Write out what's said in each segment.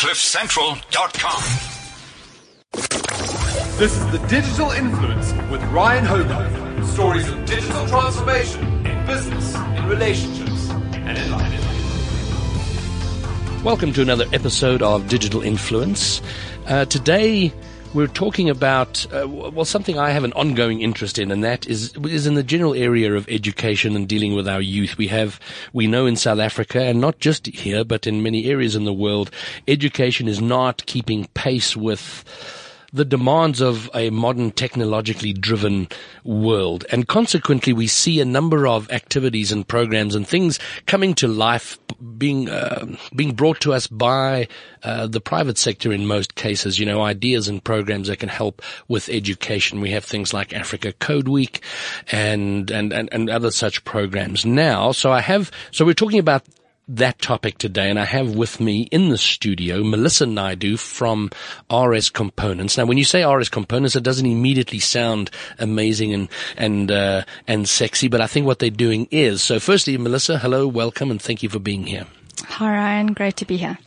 CliffCentral.com. This is the Digital Influence with Ryan Hogarth. Stories of digital transformation in business, in relationships, and in life. Welcome to another episode of Digital Influence. Uh, today, we're talking about uh, well something I have an ongoing interest in, and that is is in the general area of education and dealing with our youth. We have we know in South Africa, and not just here, but in many areas in the world, education is not keeping pace with the demands of a modern technologically driven world. And consequently, we see a number of activities and programs and things coming to life being, uh, being brought to us by, uh, the private sector in most cases, you know, ideas and programs that can help with education. We have things like Africa Code Week and, and, and, and other such programs now. So I have, so we're talking about that topic today, and I have with me in the studio Melissa Naidu from RS Components. Now, when you say RS Components, it doesn't immediately sound amazing and and uh, and sexy, but I think what they're doing is. So, firstly, Melissa, hello, welcome, and thank you for being here. Hi, Ryan. Great to be here.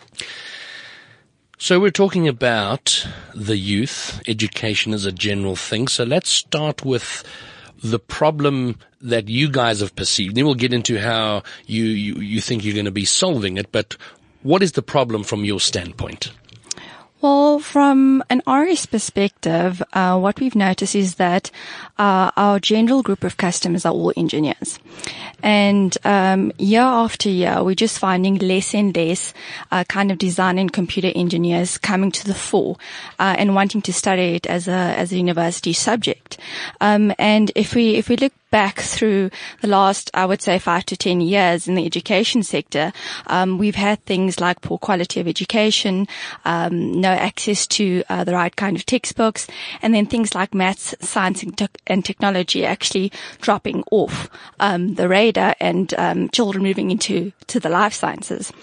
So we're talking about the youth, education as a general thing. So let's start with the problem that you guys have perceived. Then we'll get into how you, you, you think you're going to be solving it, but what is the problem from your standpoint? Well, from an RS perspective, uh, what we've noticed is that uh, our general group of customers are all engineers. And um, year after year, we're just finding less and less uh, kind of design and computer engineers coming to the fore uh, and wanting to study it as a as a university subject. Um, and if we if we look back through the last, I would say, five to ten years in the education sector, um, we've had things like poor quality of education, um, no access to uh, the right kind of textbooks, and then things like maths, science, and, te- and technology actually dropping off um, the radar, and um, children moving into to the life sciences.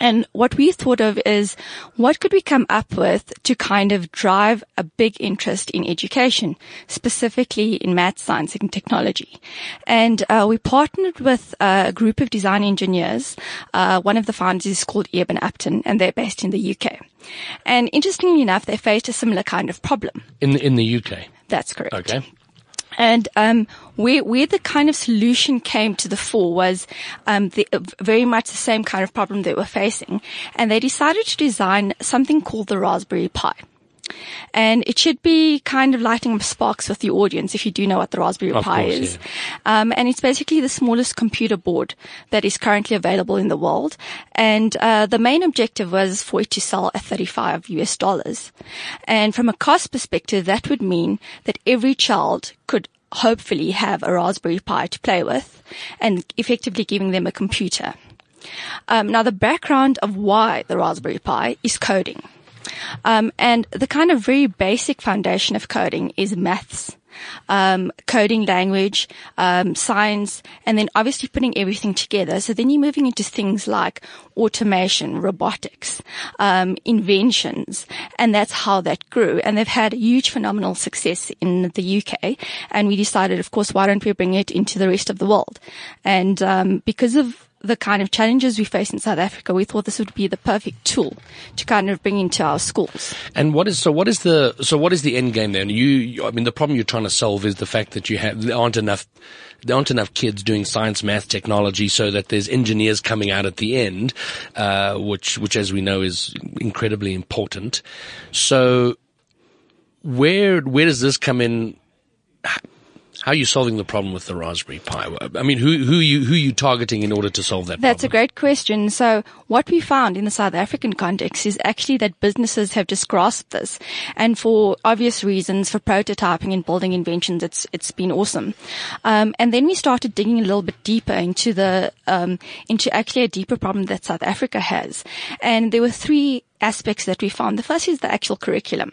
And what we thought of is what could we come up with to kind of drive a big interest in education, specifically in math, science and technology. And uh, we partnered with a group of design engineers. Uh, one of the founders is called Eben Upton and they're based in the UK. And interestingly enough, they faced a similar kind of problem. In the, in the UK? That's correct. Okay. And um, where where the kind of solution came to the fore was um, the, uh, very much the same kind of problem they were facing, and they decided to design something called the Raspberry Pi. And it should be kind of lighting up sparks with the audience if you do know what the Raspberry Of Pi course, is. yeah. Um, and it's basically the smallest computer board that is currently available in the world. And uh, the main objective was for it to sell at 35 US dollars. And from a cost perspective, that would mean that every child could hopefully have a Raspberry Pi to play with and effectively giving them a computer. Um, now the background of why the Raspberry Pi is coding. Um, and the kind of very basic foundation of coding is maths, um, coding language, um, science, and then obviously putting everything together. So then you're moving into things like automation, robotics, um, inventions, and that's how that grew. And they've had huge phenomenal success in the UK. And we decided, of course, why don't we bring it into the rest of the world? And um, because of the kind of challenges we face in South Africa, we thought this would be the perfect tool to kind of bring into our schools. And what is so? What is the so? What is the end game then? You, I mean, the problem you're trying to solve is the fact that you have there aren't enough there aren't enough kids doing science, math, technology, so that there's engineers coming out at the end, uh, which which as we know is incredibly important. So where where does this come in? How are you solving the problem with the Raspberry Pi? I mean, who who you who you targeting in order to solve that? That's a great question. So what we found in the South African context is actually that businesses have just grasped this. And for obvious reasons, for prototyping and building inventions, it's, it's been awesome. Um, and then we started digging a little bit deeper into the, um, into actually a deeper problem that South Africa has. And there were three aspects that we found. The first is the actual curriculum.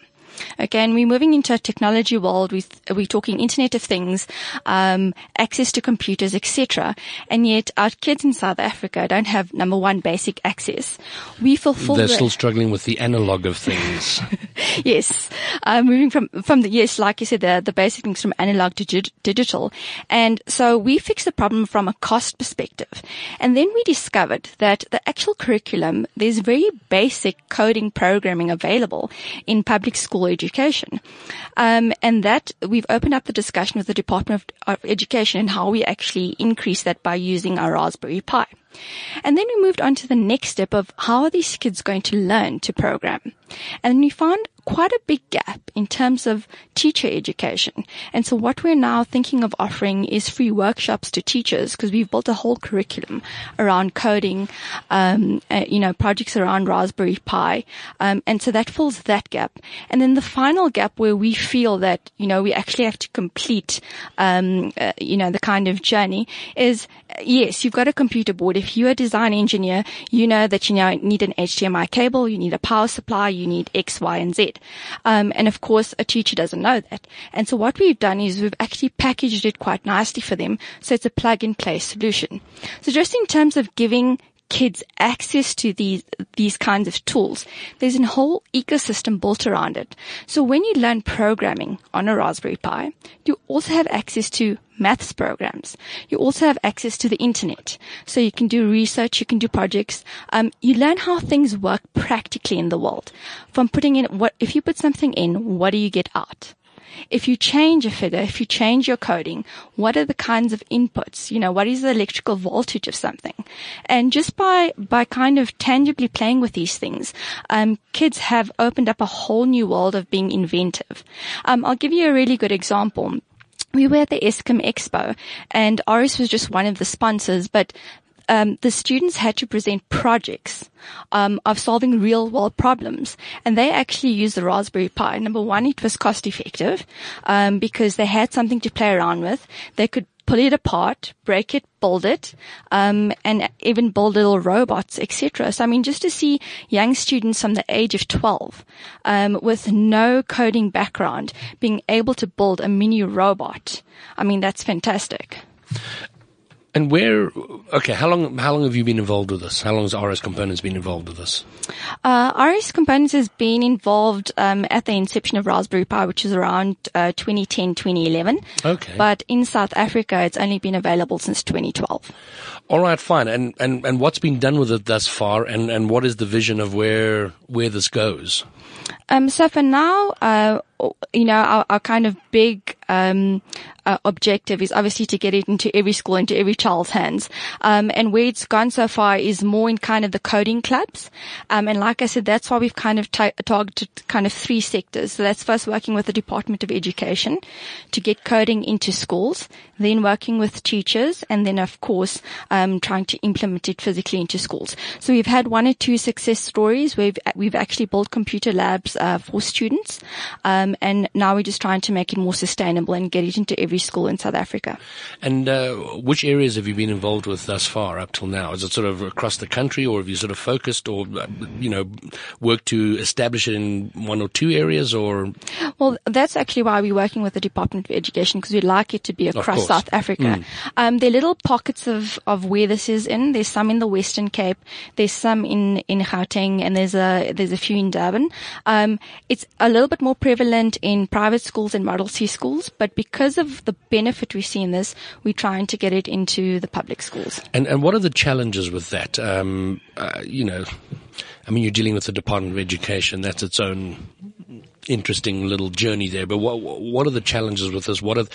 Okay, and we're moving into a technology world. We we're talking Internet of Things, um, access to computers, etc. And yet, our kids in South Africa don't have number one basic access. We fulfill. They're the- still struggling with the analog of things. yes, uh, moving from from the yes, like you said, the the basic things from analog to dig- digital, and so we fixed the problem from a cost perspective, and then we discovered that the actual curriculum there's very basic coding programming available in public school education, um, and that we've opened up the discussion with the Department of, of Education and how we actually increase that by using our Raspberry Pi. And then we moved on to the next step of how are these kids going to learn to program? And we found quite a big gap in terms of teacher education. And so what we're now thinking of offering is free workshops to teachers because we've built a whole curriculum around coding, um, uh, you know, projects around Raspberry Pi. Um, and so that fills that gap. And then the final gap where we feel that, you know, we actually have to complete, um, uh, you know, the kind of journey is, uh, yes, you've got a computer board. If you're a design engineer, you know that you know, need an HDMI cable, you need a power supply, you need X, Y, and Z. Um, and of course, a teacher doesn't know that. And so what we've done is we've actually packaged it quite nicely for them. So it's a plug and play solution. So just in terms of giving kids access to these these kinds of tools. There's a whole ecosystem built around it. So when you learn programming on a Raspberry Pi, you also have access to maths programs. You also have access to the internet. So you can do research, you can do projects. Um, you learn how things work practically in the world. From putting in what if you put something in, what do you get out? If you change a figure, if you change your coding, what are the kinds of inputs? You know, what is the electrical voltage of something? And just by, by kind of tangibly playing with these things, um, kids have opened up a whole new world of being inventive. Um, I'll give you a really good example we were at the Eskom Expo and RS was just one of the sponsors, but um, the students had to present projects um, of solving real world problems, and they actually used the Raspberry Pi. Number one, it was cost effective um, because they had something to play around with. They could pull it apart, break it, build it, um, and even build little robots, etc. So I mean, just to see young students from the age of 12 um, with no coding background being able to build a mini robot, I mean, that's fantastic. And where? Okay, how long? How long have you been involved with this? How long has RS Components been involved with this? Uh, RS Components has been involved um, at the inception of Raspberry Pi, which is around uh, 2010, 2011. Okay. But in South Africa, it's only been available since 2012. All right, fine. And and and what's been done with it thus far? And and what is the vision of where where this goes? Um, so for now, uh, you know, our, our kind of big um, uh, objective is obviously to get it into every school, into every child's hands. Um, and where it's gone so far is more in kind of the coding clubs. Um, and like I said, that's why we've kind of ta- targeted kind of three sectors. So that's first working with the Department of Education to get coding into schools, then working with teachers, and then of course um, trying to implement it physically into schools. So we've had one or two success stories where we've, we've actually built computer labs uh, for students, um, and now we're just trying to make it more sustainable and get it into every school in South Africa. And uh, which areas have you been involved with thus far up till now? Is it sort of across the country, or have you sort of focused, or uh, you know, worked to establish it in one or two areas, or Well, that's actually why we're working with the Department of Education because we'd like it to be across. South Africa. Um, there are little pockets of, of where this is in. There's some in the Western Cape. There's some in, in Gauteng and there's a, there's a few in Durban. Um, it's a little bit more prevalent in private schools and Model C schools, but because of the benefit we see in this, we're trying to get it into the public schools. and and what are the challenges with that? Um, uh, you know, I mean, you're dealing with the Department of Education. That's its own interesting little journey there. But what what are the challenges with this? What are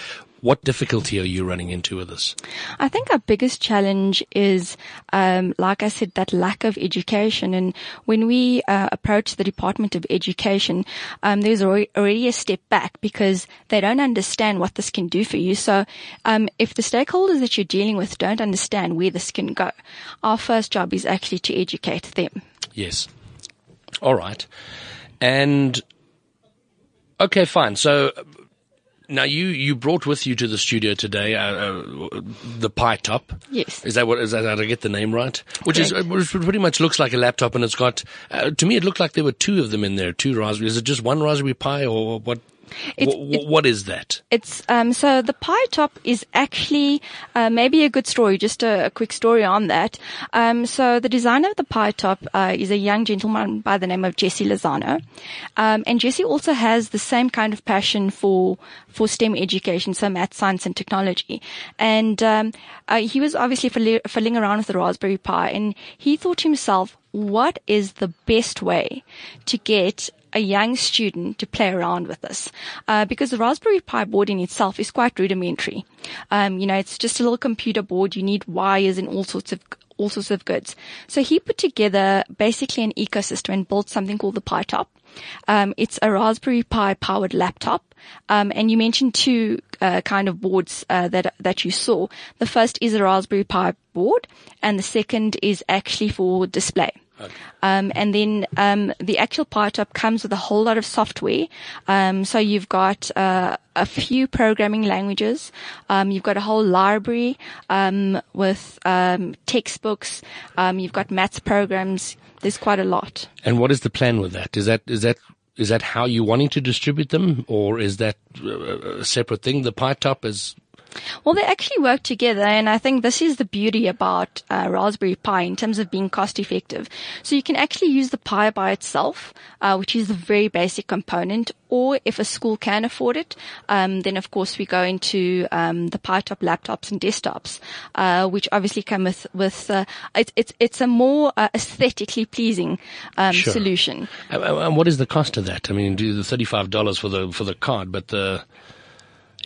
what difficulty are you running into with this? I think our biggest challenge is, um, like I said, that lack of education. And when we uh, approach the Department of Education, um, there's already a step back because they don't understand what this can do for you. So, um, if the stakeholders that you're dealing with don't understand where this can go, our first job is actually to educate them. Yes. All right. And okay, fine. So Now you you brought with you to the studio today uh, uh, the Pi Top. Yes. Is that what is that? Did I get the name right? Which is which pretty much looks like a laptop, and it's got. Uh, to me, it looked like there were two of them in there. Two Raspberry. Is it just one Raspberry Pi, or what? Wh- wh- what is that? It's um, so the Pi Top is actually uh, maybe a good story. Just a, a quick story on that. Um, so the designer of the Pi Top uh, is a young gentleman by the name of Jesse Lozano, um, and Jesse also has the same kind of passion for for STEM education, so math, science, and technology. And um, uh, he was obviously fiddli- fiddling around with the Raspberry Pi, and he thought to himself, "What is the best way to get a young student to play around with this uh, because the Raspberry Pi board in itself is quite rudimentary. Um, you know, it's just a little computer board. You need wires and all sorts of all sorts of goods. So he put together basically an ecosystem and built something called the Pi Top. Um, it's a Raspberry Pi powered laptop. Um, and you mentioned two uh, kind of boards uh, that that you saw. The first is a Raspberry Pi board, and the second is actually for display. Um, and then um, the actual Pi Top comes with a whole lot of software. Um, so you've got uh, a few programming languages. Um, you've got a whole library um, with um, textbooks. Um, you've got maths programs. There's quite a lot. And what is the plan with that? Is that is that is that how you wanting to distribute them, or is that uh, a separate thing? The Pi Top is Well, they actually work together, and I think this is the beauty about uh, Raspberry Pi in terms of being cost effective. So you can actually use the Pi by itself, uh, which is the very basic component, or if a school can afford it, um, then of course we go into um, the Pi Top laptops and desktops, uh, which obviously come with with uh, it's it's it's a more uh, aesthetically pleasing um, Sure. solution. And- what is the cost of that? I mean, do the thirty-five dollars for the for the card, but the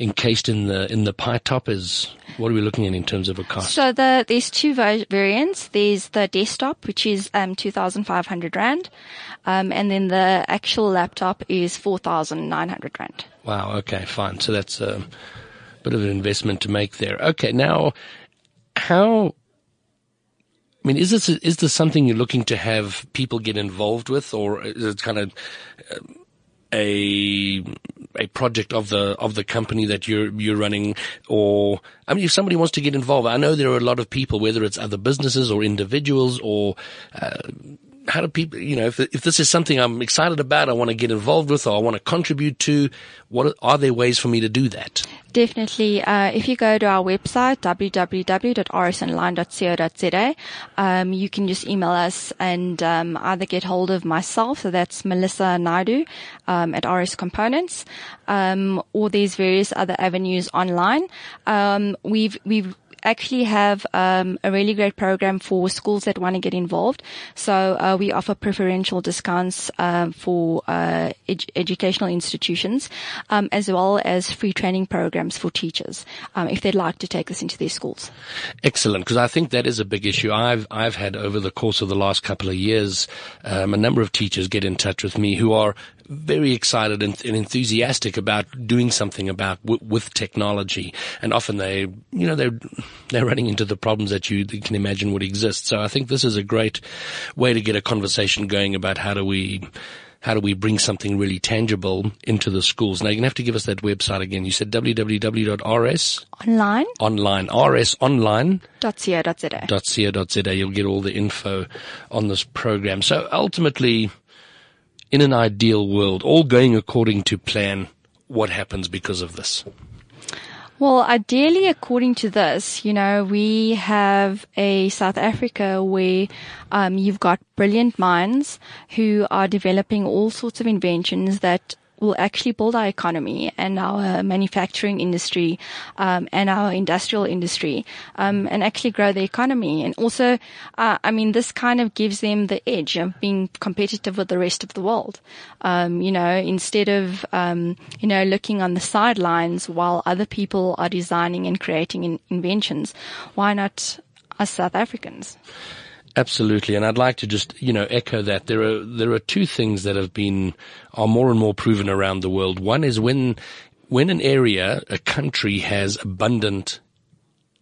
encased in the in the Pi top is what are we looking at in terms of a cost? So the, there's two va- variants. There's the desktop, which is um, 2,500 rand, um, and then the actual laptop is 4,900 rand. Wow. Okay. Fine. So that's a bit of an investment to make there. Okay. Now, how? I mean, is this is this something you're looking to have people get involved with, or is it kind of uh, a a project of the of the company that you're you're running? Or I mean, if somebody wants to get involved, I know there are a lot of people, whether it's other businesses or individuals, or uh, how do people, you know, if, if this is something I'm excited about, I want to get involved with, or I want to contribute to, what are there ways for me to do that? Definitely. Uh, if you go to our website, www.rsonline.co.za, um, you can just email us and um, either get hold of myself, so that's Melissa Naidu um, at RS Components, um, or there's various other avenues online. Um, we've we've actually have um, a really great program for schools that want to get involved. So uh, we offer preferential discounts um, for uh, ed- educational institutions, um, as well as free training programs for teachers um, if they'd like to take this into their schools. Excellent, because I think that is a big issue. I've I've had over the course of the last couple of years, um, a number of teachers get in touch with me who are very excited and, and enthusiastic about doing something about w- with technology, and often they, you know, they're they're running into the problems that you can imagine would exist. So I think this is a great way to get a conversation going about how do we. How do we bring something really tangible into the schools? Now you're going to have to give us that website again. You said www.rs Online online, rs online .co.za. .co.za. You'll get all the info on this program. So ultimately, in an ideal world, all going according to plan, what happens because of this? Well, ideally, according to this, you know, we have a South Africa where um, you've got brilliant minds who are developing all sorts of inventions that will actually build our economy and our manufacturing industry um, and our industrial industry um, and actually grow the economy. And also, uh, I mean, this kind of gives them the edge of being competitive with the rest of the world. Um, you know, instead of um, you know looking on the sidelines while other people are designing and creating in- inventions, why not us South Africans? Absolutely, and I'd like to just you know echo that. There are there are two things that have been are more and more proven around the world. One is when when an area, a country has abundant,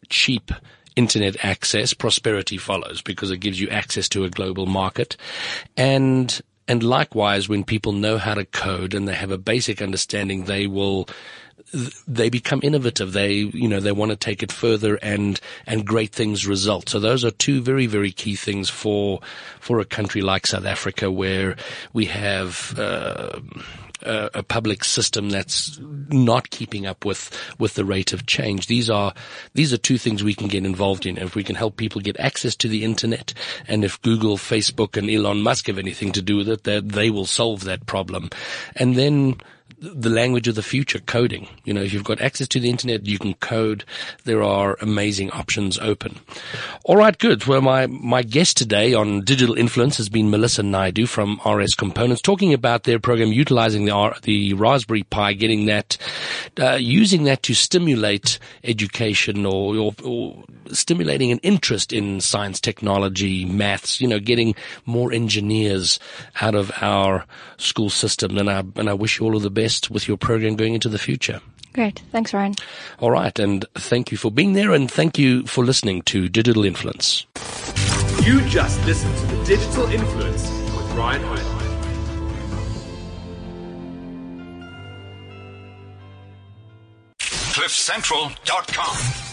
cheap internet access, prosperity follows because it gives you access to a global market, and And likewise, when people know how to code and they have a basic understanding, they will they become innovative. They, you know, they want to take it further and, and great things result. So those are two very, very key things for, for a country like South Africa where we have, uh, a, a, public system that's not keeping up with with the rate of change. These are these are two things we can get involved in. If we can help people get access to the internet, and if Google, Facebook, and Elon Musk have anything to do with it, that they will solve that problem. And then the language of the future, coding. You know, if you've got access to the internet, you can code. There are amazing options open. All right, good. Well, my, my guest today on digital influence has been Melissa Naidu from RS Components, talking about their program utilizing the, the Raspberry Pi, getting that, uh, using that to stimulate education or, or, or stimulating an interest in science, technology, maths, you know, getting more engineers out of our school system. And I, and I wish you all of the best with your program going into the future. Great. Thanks, Ryan. All right. And thank you for being there and thank you for listening to Digital Influence. You just listened to the Digital Influence with Ryan Hogarth. CliffCentral.com